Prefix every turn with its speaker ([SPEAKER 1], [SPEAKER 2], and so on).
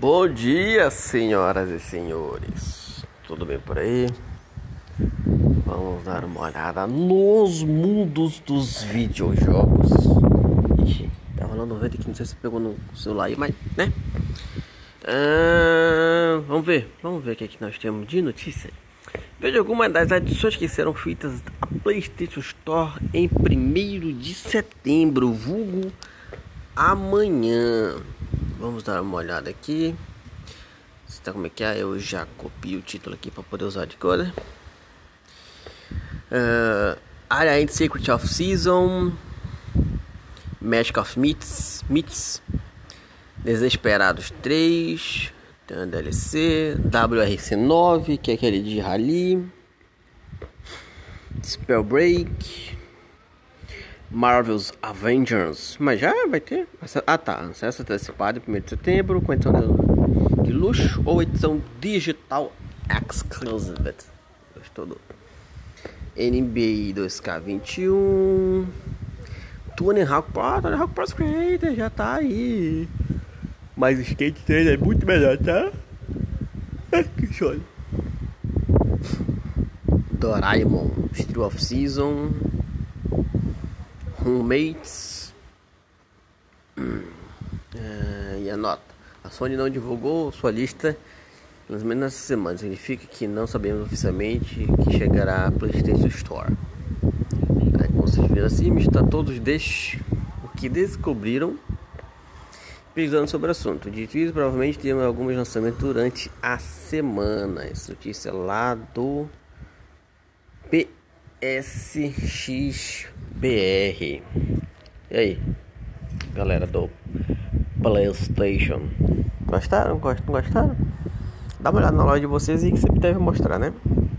[SPEAKER 1] Bom dia, senhoras e senhores. Tudo bem por aí? Vamos dar uma olhada nos mundos dos videojogos. Ixi, tá rolando um vento aqui, não sei se pegou no celular aí, mas, né? Ah, vamos ver, vamos ver o que, é que nós temos de notícia. Veja algumas das adições que serão feitas à PlayStation Store em 1 de setembro, vulgo amanhã. Vamos dar uma olhada aqui. Tá como é que é? Eu já copio o título aqui para poder usar de cor. Uh, Area and Secret of Season, Magic of Myths, Myths Desesperados 3, tem DLC, WRC9, que é aquele de rally, Spellbreak, Marvel's Avengers, mas já vai ter. Ah tá, acesso antecipado 1 de setembro, com edição de luxo ou edição digital exclusive. Gostou do NBA 2K21, Tony Hawk Pro, Tony Hawk Pro Skater já tá aí. Mas o Skate 3 é muito melhor, tá? Que show. Doraemon, Street of Season, roommates. Hum. É, e a nota. A Sony não divulgou sua lista nas menos semanas. Significa que não sabemos oficialmente que chegará a PlayStation Store. Aí, como vocês viram acima, está todos desde o que descobriram pesquisando sobre o assunto. Dito isso, provavelmente teremos alguns lançamentos durante a semana. Essa notícia lá do PSX BR. E aí, galera do PlayStation? Gostaram? Gostaram? Dá uma olhada na loja de vocês e que sempre deve mostrar, né?